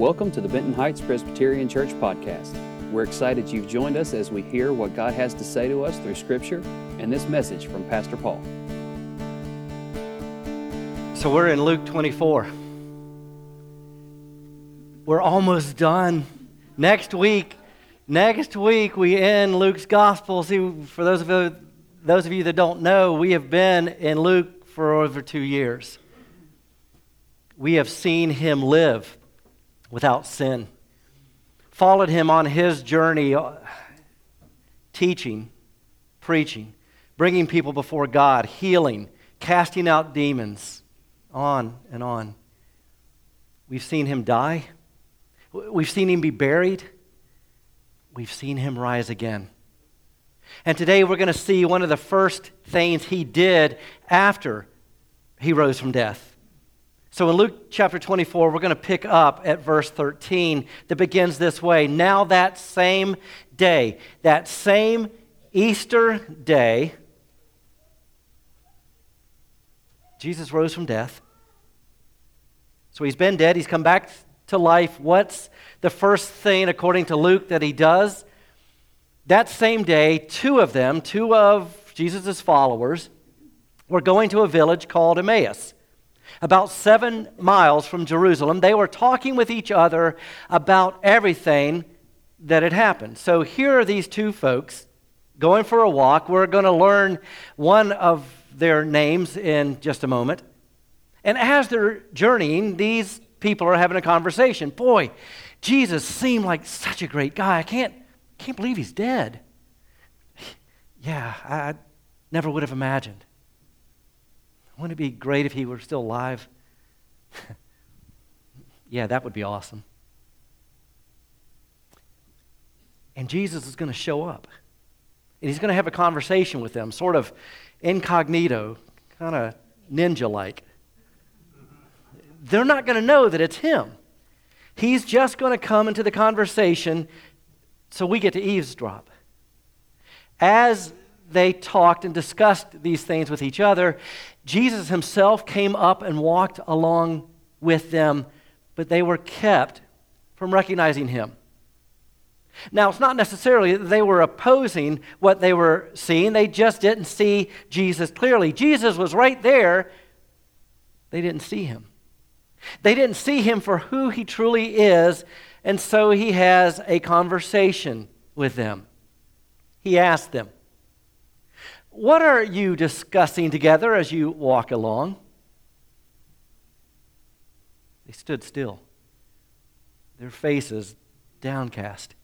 Welcome to the Benton Heights Presbyterian Church podcast. We're excited you've joined us as we hear what God has to say to us through Scripture and this message from Pastor Paul. So we're in Luke 24. We're almost done. Next week, next week we end Luke's gospel. See, for those of you, those of you that don't know, we have been in Luke for over two years. We have seen him live without sin, followed him on his journey, uh, teaching, preaching, bringing people before God, healing, casting out demons, on and on. We've seen him die. We've seen him be buried. We've seen him rise again. And today we're going to see one of the first things he did after he rose from death. So in Luke chapter 24, we're going to pick up at verse 13 that begins this way. Now, that same day, that same Easter day, Jesus rose from death. So he's been dead, he's come back to life. What's the first thing, according to Luke, that he does? That same day, two of them, two of Jesus' followers, were going to a village called Emmaus about seven miles from Jerusalem. They were talking with each other about everything that had happened. So here are these two folks going for a walk. We're going to learn one of their names in just a moment. And as they're journeying, these people are having a conversation. Boy, Jesus seemed like such a great guy. I can't, can't believe he's dead. Yeah, I never would have imagined. Wouldn't it be great if he were still alive? yeah, that would be awesome. And Jesus is going to show up. And he's going to have a conversation with them, sort of incognito, kind of ninja like. They're not going to know that it's him. He's just going to come into the conversation so we get to eavesdrop. As they talked and discussed these things with each other, Jesus himself came up and walked along with them, but they were kept from recognizing him. Now, it's not necessarily that they were opposing what they were seeing, they just didn't see Jesus clearly. Jesus was right there, they didn't see him. They didn't see him for who he truly is, and so he has a conversation with them. He asked them, what are you discussing together as you walk along? They stood still, their faces downcast.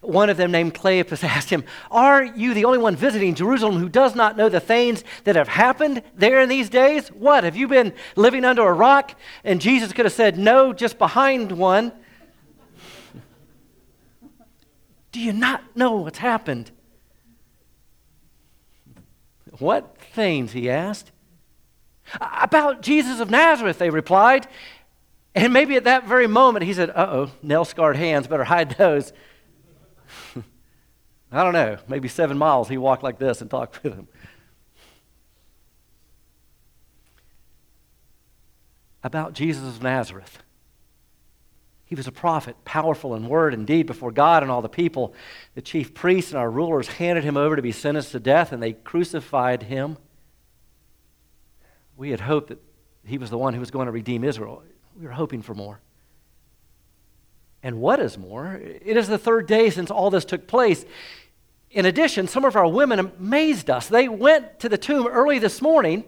One of them, named Cleopas, asked him, Are you the only one visiting Jerusalem who does not know the things that have happened there in these days? What? Have you been living under a rock? And Jesus could have said, No, just behind one. Do you not know what's happened? What things? he asked. About Jesus of Nazareth, they replied. And maybe at that very moment he said, Uh oh, nail scarred hands, better hide those. I don't know, maybe seven miles he walked like this and talked with him. About Jesus of Nazareth. He was a prophet, powerful in word and deed before God and all the people. The chief priests and our rulers handed him over to be sentenced to death, and they crucified him. We had hoped that he was the one who was going to redeem Israel. We were hoping for more. And what is more, it is the third day since all this took place. In addition, some of our women amazed us. They went to the tomb early this morning.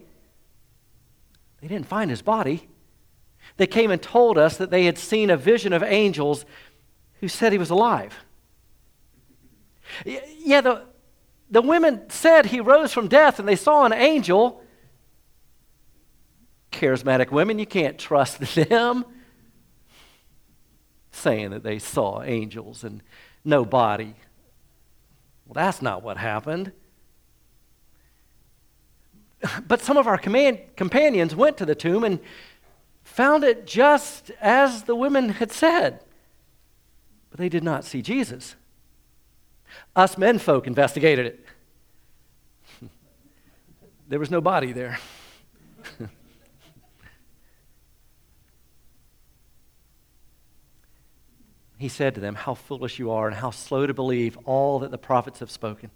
They didn't find his body. They came and told us that they had seen a vision of angels who said he was alive. Yeah, the, the women said he rose from death and they saw an angel. Charismatic women, you can't trust them. Saying that they saw angels and no body. Well, that's not what happened. But some of our command, companions went to the tomb and found it just as the women had said. But they did not see Jesus. Us men folk investigated it. there was no body there. He said to them, How foolish you are, and how slow to believe all that the prophets have spoken.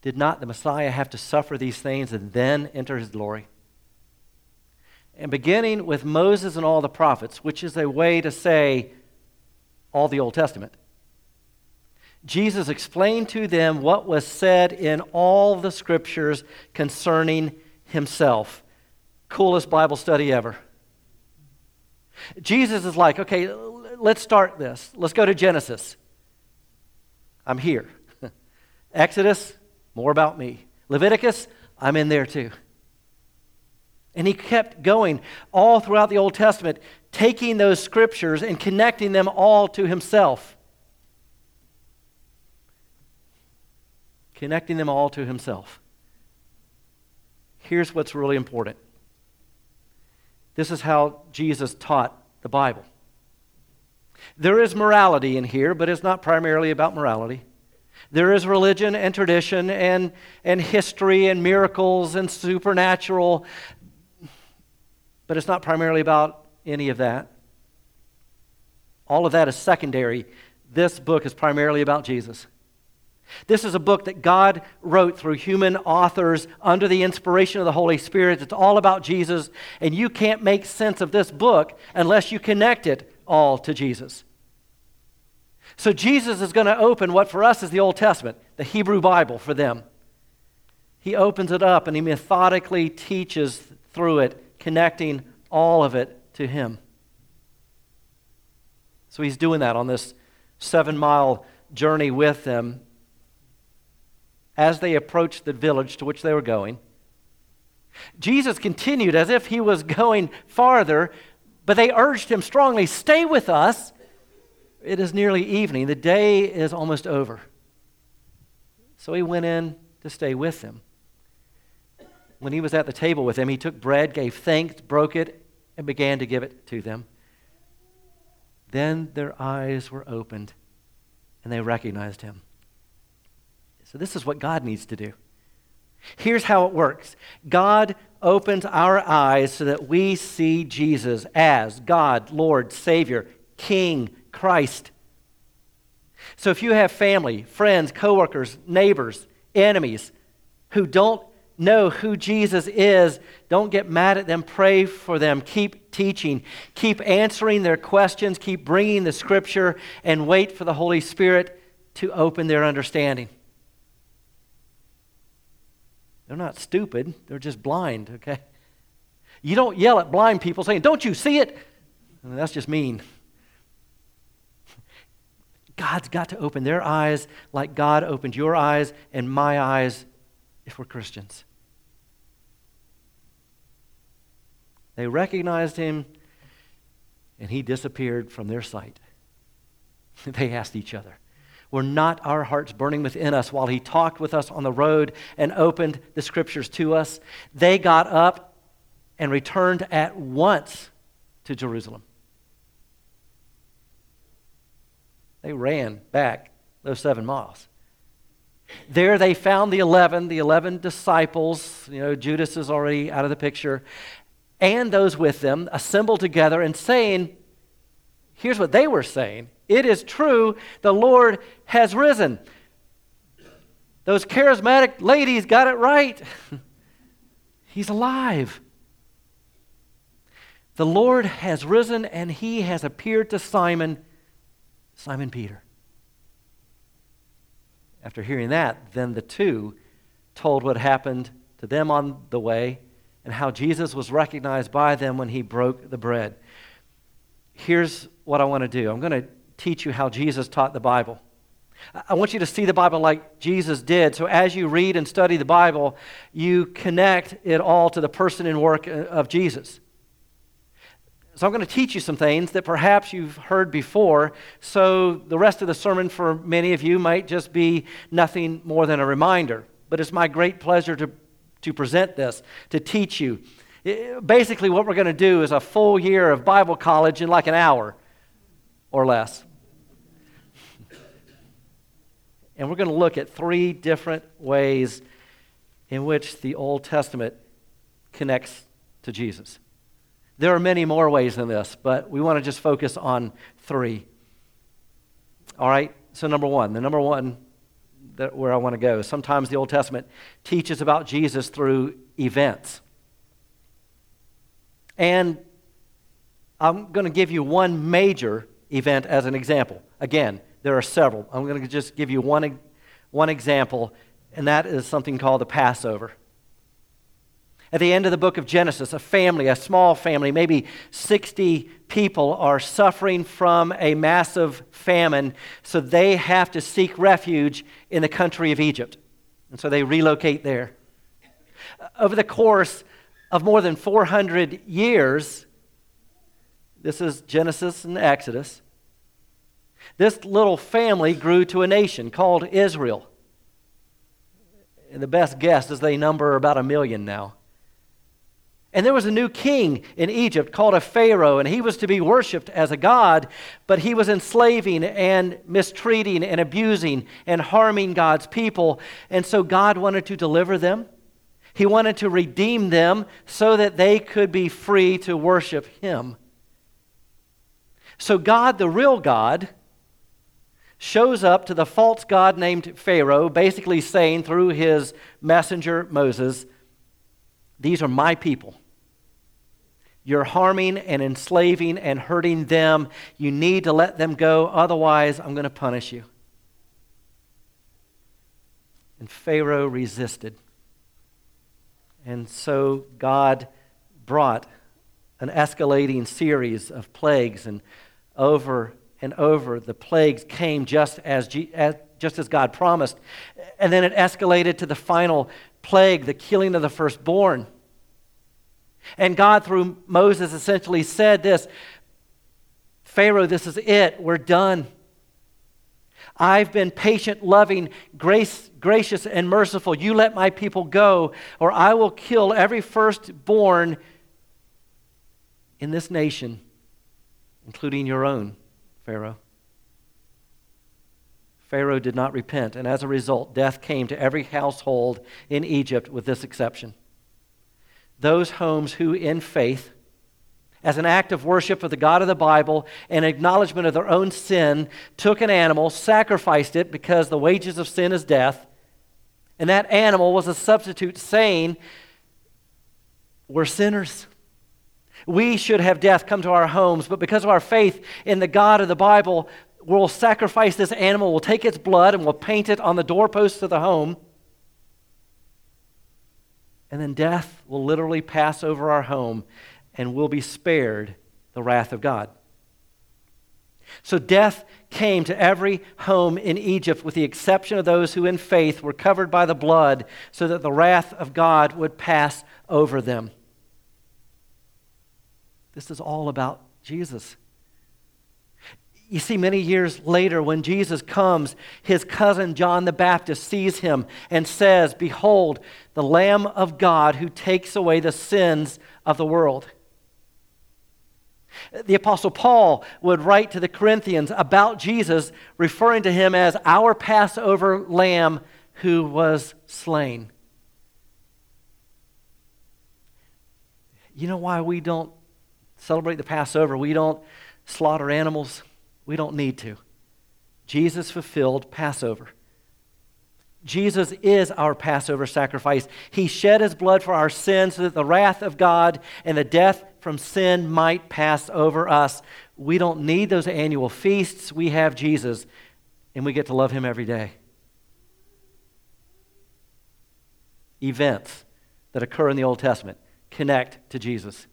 Did not the Messiah have to suffer these things and then enter his glory? And beginning with Moses and all the prophets, which is a way to say all the Old Testament, Jesus explained to them what was said in all the scriptures concerning himself. Coolest Bible study ever. Jesus is like, okay, let's start this. Let's go to Genesis. I'm here. Exodus, more about me. Leviticus, I'm in there too. And he kept going all throughout the Old Testament, taking those scriptures and connecting them all to himself. Connecting them all to himself. Here's what's really important this is how Jesus taught the Bible. There is morality in here, but it's not primarily about morality. There is religion and tradition and, and history and miracles and supernatural, but it's not primarily about any of that. All of that is secondary. This book is primarily about Jesus. This is a book that God wrote through human authors under the inspiration of the Holy Spirit. It's all about Jesus, and you can't make sense of this book unless you connect it all to Jesus. So Jesus is going to open what for us is the Old Testament, the Hebrew Bible for them. He opens it up and he methodically teaches through it, connecting all of it to him. So he's doing that on this seven mile journey with them as they approached the village to which they were going. Jesus continued as if he was going farther, but they urged him strongly stay with us it is nearly evening. The day is almost over. So he went in to stay with them. When he was at the table with them, he took bread, gave thanks, broke it, and began to give it to them. Then their eyes were opened and they recognized him. So, this is what God needs to do. Here's how it works God opens our eyes so that we see Jesus as God, Lord, Savior, King, Christ. So if you have family, friends, coworkers, neighbors, enemies who don't know who Jesus is, don't get mad at them. Pray for them. Keep teaching. Keep answering their questions. Keep bringing the scripture and wait for the Holy Spirit to open their understanding. They're not stupid, they're just blind, okay? You don't yell at blind people saying, Don't you see it? that's just mean. God's got to open their eyes like God opened your eyes and my eyes if we're Christians. They recognized him and he disappeared from their sight. they asked each other, Were not our hearts burning within us while he talked with us on the road and opened the scriptures to us? They got up and returned at once to Jerusalem. They ran back those seven miles. There they found the 11, the 11 disciples. You know, Judas is already out of the picture. And those with them assembled together and saying, here's what they were saying It is true, the Lord has risen. Those charismatic ladies got it right. He's alive. The Lord has risen and he has appeared to Simon. Simon Peter. After hearing that, then the two told what happened to them on the way and how Jesus was recognized by them when he broke the bread. Here's what I want to do I'm going to teach you how Jesus taught the Bible. I want you to see the Bible like Jesus did. So as you read and study the Bible, you connect it all to the person and work uh, of Jesus. So I'm going to teach you some things that perhaps you've heard before. So the rest of the sermon for many of you might just be nothing more than a reminder. But it's my great pleasure to, to present this, to teach you. It, basically, what we're going to do is a full year of Bible college in like an hour or less. And we're going to look at three different ways in which the Old Testament connects to Jesus. There are many more ways than this, but we want to just focus on three. All right? So, number one, the number one that, where I want to go. Sometimes the Old Testament teaches about Jesus through events. And I'm going to give you one major event as an example. Again, there are several. I'm going to just give you one, one example, and that is something called the Passover. At the end of the book of Genesis, a family, a small family, maybe 60 people, are suffering from a massive famine, so they have to seek refuge in the country of Egypt. And so they relocate there. Over the course of more than 400 years, this is Genesis and Exodus, this little family grew to a nation called Israel. And the best guess is they number about a million now. And there was a new king in Egypt called a Pharaoh, and he was to be worshiped as a god, but he was enslaving and mistreating and abusing and harming God's people. And so God wanted to deliver them. He wanted to redeem them so that they could be free to worship him. So God, the real God, shows up to the false god named Pharaoh, basically saying through his messenger Moses, These are my people. You're harming and enslaving and hurting them. You need to let them go, otherwise, I'm going to punish you. And Pharaoh resisted. And so God brought an escalating series of plagues, and over and over, the plagues came just as, G- as, just as God promised. And then it escalated to the final plague, the killing of the firstborn. And God, through Moses, essentially said this Pharaoh, this is it. We're done. I've been patient, loving, grace, gracious, and merciful. You let my people go, or I will kill every firstborn in this nation, including your own, Pharaoh. Pharaoh did not repent, and as a result, death came to every household in Egypt with this exception those homes who, in faith, as an act of worship of the God of the Bible and acknowledgement of their own sin, took an animal, sacrificed it because the wages of sin is death, and that animal was a substitute saying, We're sinners. We should have death come to our homes, but because of our faith in the God of the Bible, we'll sacrifice this animal, we'll take its blood, and we'll paint it on the doorposts of the home and then death will literally pass over our home and we'll be spared the wrath of God. So death came to every home in Egypt with the exception of those who in faith were covered by the blood so that the wrath of God would pass over them. This is all about Jesus. You see, many years later, when Jesus comes, his cousin John the Baptist sees him and says, Behold, the Lamb of God who takes away the sins of the world. The Apostle Paul would write to the Corinthians about Jesus, referring to him as our Passover lamb who was slain. You know why we don't celebrate the Passover? We don't slaughter animals. We don't need to. Jesus fulfilled Passover. Jesus is our Passover sacrifice. He shed his blood for our sins so that the wrath of God and the death from sin might pass over us. We don't need those annual feasts. We have Jesus, and we get to love him every day. Events that occur in the Old Testament connect to Jesus.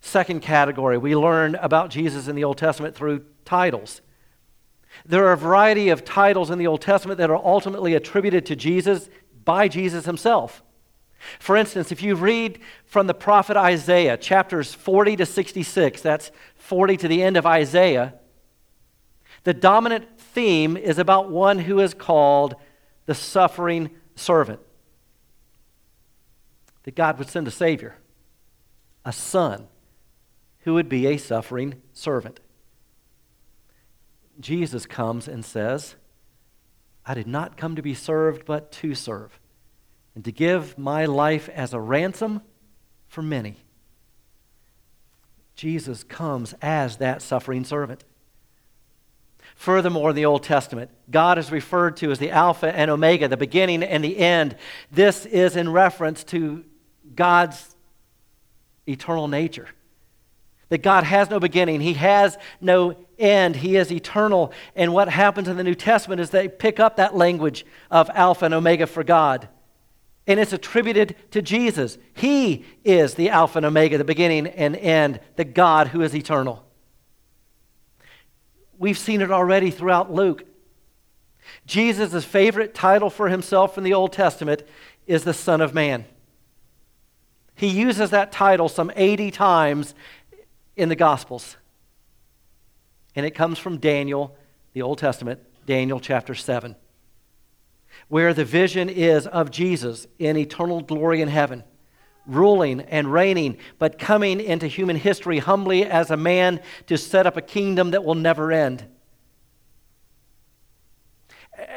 Second category, we learn about Jesus in the Old Testament through titles. There are a variety of titles in the Old Testament that are ultimately attributed to Jesus by Jesus himself. For instance, if you read from the prophet Isaiah, chapters 40 to 66, that's 40 to the end of Isaiah, the dominant theme is about one who is called the suffering servant. That God would send a Savior, a Son, who would be a suffering servant. Jesus comes and says, I did not come to be served, but to serve, and to give my life as a ransom for many. Jesus comes as that suffering servant. Furthermore, in the Old Testament, God is referred to as the Alpha and Omega, the beginning and the end. This is in reference to God's eternal nature. That God has no beginning, He has no end, He is eternal. And what happens in the New Testament is they pick up that language of Alpha and Omega for God. And it's attributed to Jesus. He is the Alpha and Omega, the beginning and end, the God who is eternal. We've seen it already throughout Luke. Jesus' favorite title for himself in the Old Testament is the Son of Man. He uses that title some 80 times in the Gospels. And it comes from Daniel, the Old Testament, Daniel chapter 7, where the vision is of Jesus in eternal glory in heaven ruling and reigning, but coming into human history humbly as a man to set up a kingdom that will never end.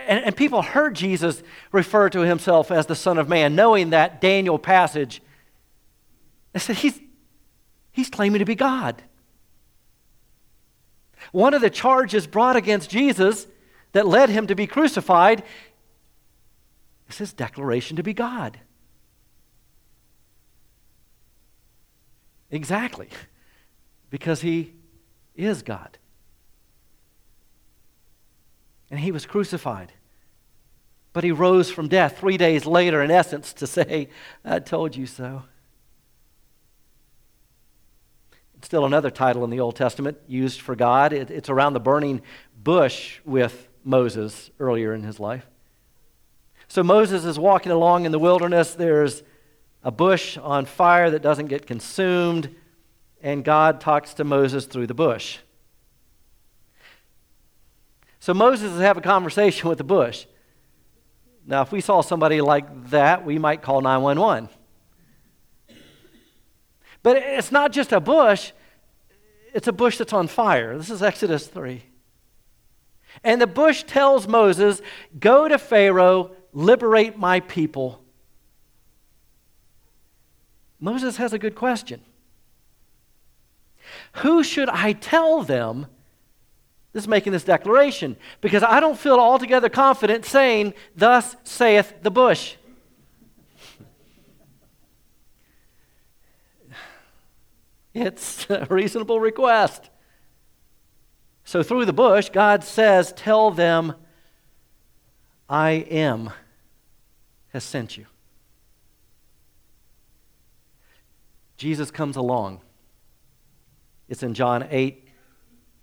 And, and, people heard Jesus refer to himself as the Son of Man, knowing that Daniel passage. They said, He's, he's claiming to be God. One of the charges brought against Jesus that led him to be crucified is his declaration to be God. Exactly. Because he is God. And he was crucified. But he rose from death three days later, in essence, to say, I told you so. Still another title in the Old Testament used for God. It, it's around the burning bush with Moses earlier in his life. So Moses is walking along in the wilderness. There's a bush on fire that doesn't get consumed, and God talks to Moses through the bush. So Moses is having a conversation with the bush. Now, if we saw somebody like that, we might call 911. But it's not just a bush, it's a bush that's on fire. This is Exodus 3. And the bush tells Moses, Go to Pharaoh, liberate my people. Moses has a good question. Who should I tell them? This is making this declaration because I don't feel altogether confident saying, Thus saith the bush. It's a reasonable request. So, through the bush, God says, Tell them, I am has sent you. Jesus comes along. It's in John 8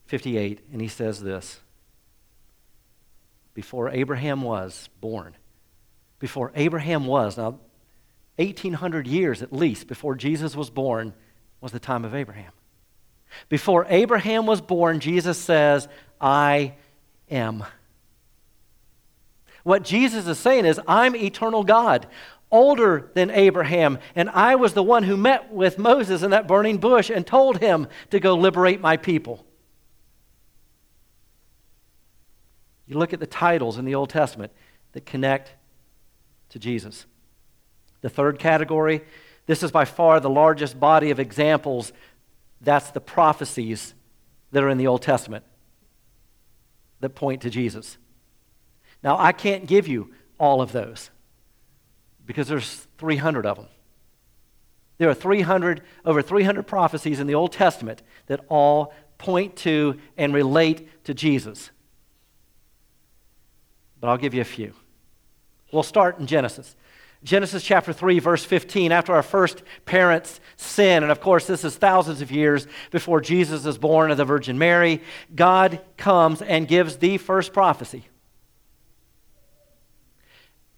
58, and he says this Before Abraham was born, before Abraham was, now 1800 years at least before Jesus was born, was the time of Abraham. Before Abraham was born, Jesus says, I am. What Jesus is saying is, I'm eternal God older than Abraham, and I was the one who met with Moses in that burning bush and told him to go liberate my people. You look at the titles in the Old Testament that connect to Jesus. The third category, this is by far the largest body of examples. That's the prophecies that are in the Old Testament that point to Jesus. Now, I can't give you all of those because there's 300 of them. There are 300, over 300 prophecies in the Old Testament that all point to and relate to Jesus. But I'll give you a few. We'll start in Genesis. Genesis chapter 3, verse 15, after our first parents sin, and of course, this is thousands of years before Jesus is born of the Virgin Mary, God comes and gives the first prophecy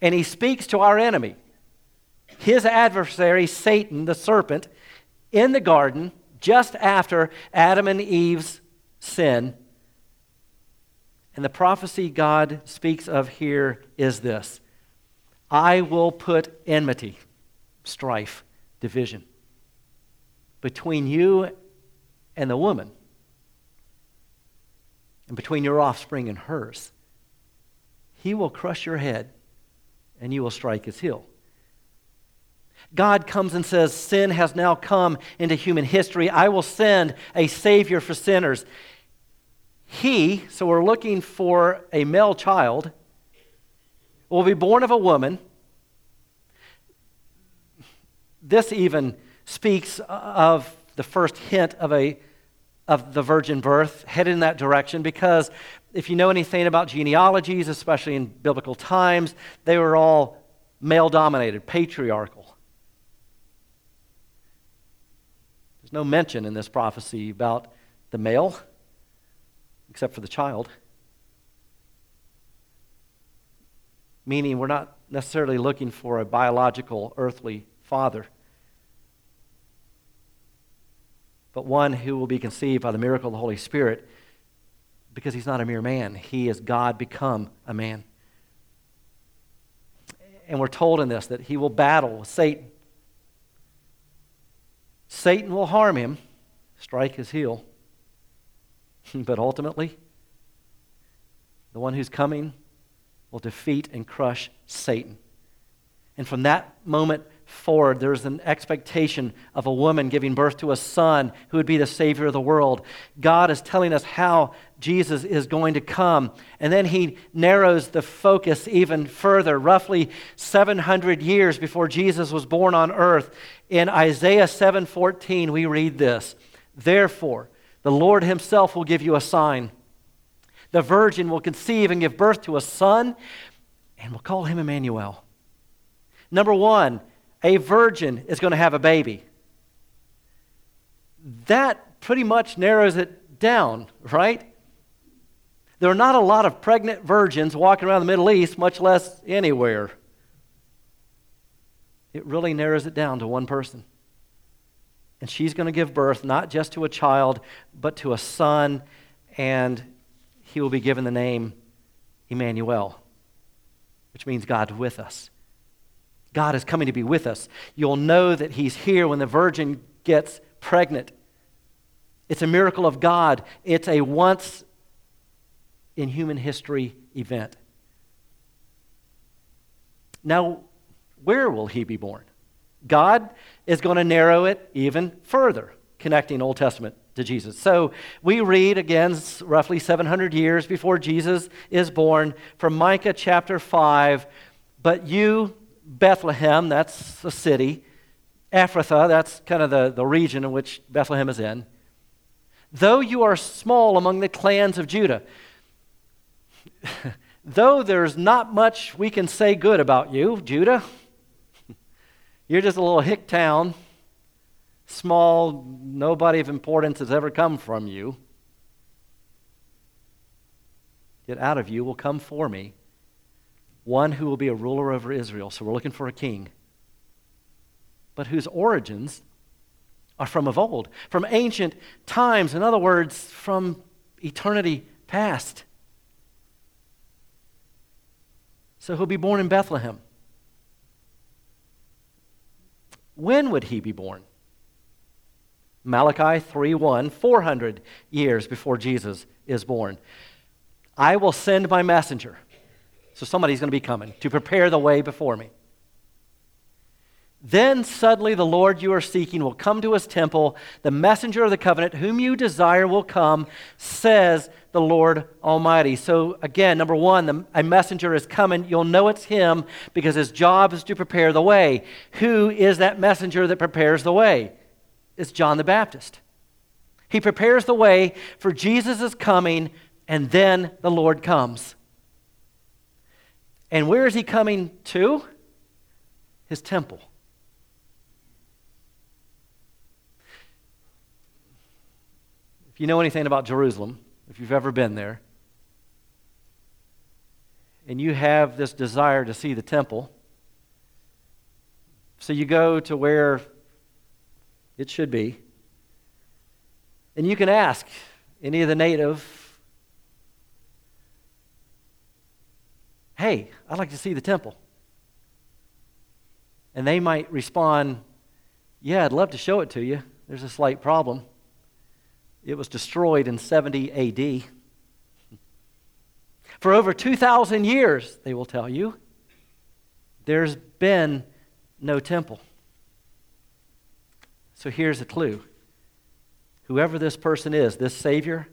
and he speaks to our enemy, his adversary, Satan, the serpent, in the garden just after Adam and Eve's sin. And the prophecy God speaks of here is this I will put enmity, strife, division between you and the woman, and between your offspring and hers. He will crush your head and you will strike his heel. God comes and says, Sin has now come into human history. I will send a Savior for sinners. he, so we're looking for a male child, will be born of a woman. This even speaks of the first hint of a of the virgin birth, headed in that direction because if you know anything about genealogies, especially in biblical times, they were all male dominated, patriarchal. There's no mention in this prophecy about the male, except for the child. Meaning, we're not necessarily looking for a biological earthly father. but one who will be conceived by the miracle of the Holy Spirit because he's not a mere man. He is God become a man. And we're told in this that he will battle with Satan. Satan will harm him, strike his heel. but ultimately, the one who's coming will defeat and crush Satan. And from that moment forward, there's an expectation of a woman giving birth to a son who would be the Savior of the world. God is telling us how Jesus is going to come. And then he narrows the focus even further, roughly 700 years before Jesus was born on earth. In Isaiah 7:14, we read this: Therefore, the Lord himself will give you a sign. The virgin will conceive and give birth to a son, and we'll call him Emmanuel. Number one, a virgin is going to have a baby. That pretty much narrows it down, right? There are not a lot of pregnant virgins walking around the Middle East, much less anywhere. It really narrows it down to one person. And she's going to give birth not just to a child, but to a son, and he will be given the name Emmanuel, which means God with us. God is coming to be with us. You'll know that He's here when the virgin gets pregnant. It's a miracle of God, it's a once in human history event. Now, where will He be born? God is going to narrow it even further, connecting Old Testament to Jesus. So we read again, roughly 700 years before Jesus is born, from Micah chapter 5 But you, Bethlehem, that's a city. Ephrathah, that's kind of the, the region in which Bethlehem is in. Though you are small among the clans of Judah, though there's not much we can say good about you, Judah, you're just a little hick town, small, nobody of importance has ever come from you. Yet out of you will come for me one who will be a ruler over Israel. So we're looking for a king, but whose origins are from of old, from ancient times. In other words, from eternity past. So he'll be born in Bethlehem. When would he be born? Malachi 3:1, 400 years before Jesus is born. I will send my messenger so somebody's going to be coming to prepare the way before me. Then suddenly the Lord you are seeking will come to his temple. The messenger of the covenant, whom you desire, will come, says the Lord Almighty. So, again, number one, the, a messenger is coming. You'll know it's him because his job is to prepare the way. Who is that messenger that prepares the way? It's John the Baptist. He prepares the way for Jesus' coming, and then the Lord comes. And where is he coming to? His temple. If you know anything about Jerusalem, if you've ever been there, and you have this desire to see the temple, so you go to where it should be, and you can ask any of the native Hey, I'd like to see the temple. And they might respond, Yeah, I'd love to show it to you. There's a slight problem. It was destroyed in 70 AD. For over 2,000 years, they will tell you, there's been no temple. So here's a clue whoever this person is, this Savior,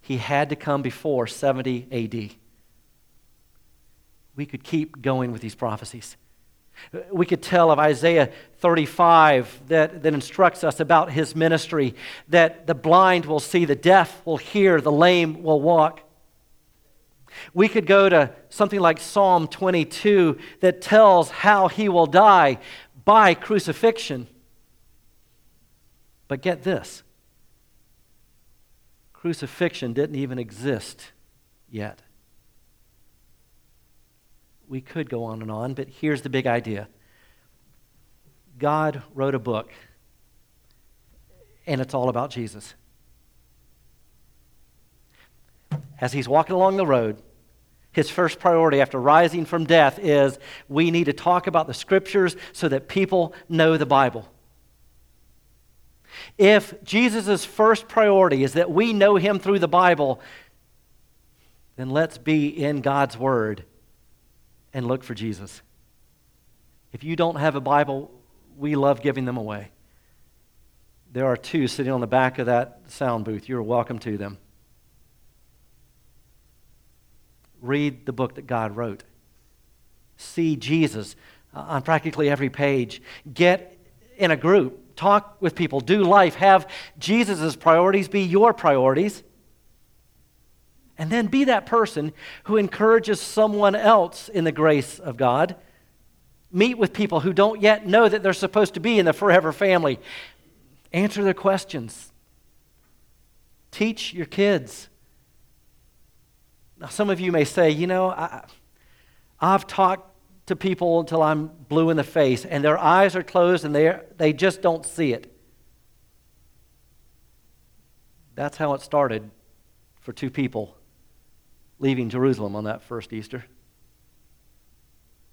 he had to come before 70 AD. We could keep going with these prophecies. We could tell of Isaiah 35 that, that instructs us about his ministry that the blind will see, the deaf will hear, the lame will walk. We could go to something like Psalm 22 that tells how he will die by crucifixion. But get this crucifixion didn't even exist yet. We could go on and on, but here's the big idea God wrote a book, and it's all about Jesus. As he's walking along the road, his first priority after rising from death is we need to talk about the scriptures so that people know the Bible. If Jesus' first priority is that we know him through the Bible, then let's be in God's Word and look for Jesus. If you don't have a Bible, we love giving them away. There are two sitting on the back of that sound booth. You're welcome to them. Read the book that God wrote. See Jesus on practically every page. Get in a group. Talk with people. Do life. Have Jesus' priorities be your priorities. And then be that person who encourages someone else in the grace of God. Meet with people who don't yet know that they're supposed to be in the forever family. Answer their questions. Teach your kids. Now, some of you may say, you know, I, I've talked to people until I'm blue in the face, and their eyes are closed and they they just don't see it. That's how it started for two people leaving Jerusalem on that first Easter.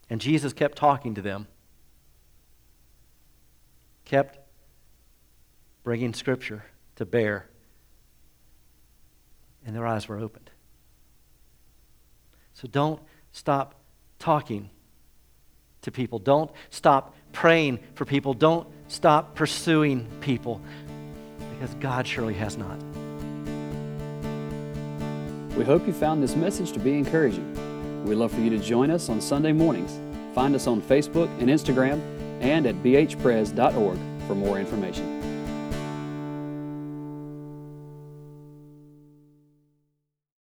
And Jesus kept talking to them, kept bringing Scripture to bear, and their eyes were opened. So don't stop talking to people. Don't stop praying for people. Don't stop pursuing people because God surely has not. We hope you found this message to be encouraging. We'd love for you to join us on Sunday mornings. Find us on Facebook and Instagram and at bhpres.org for more information.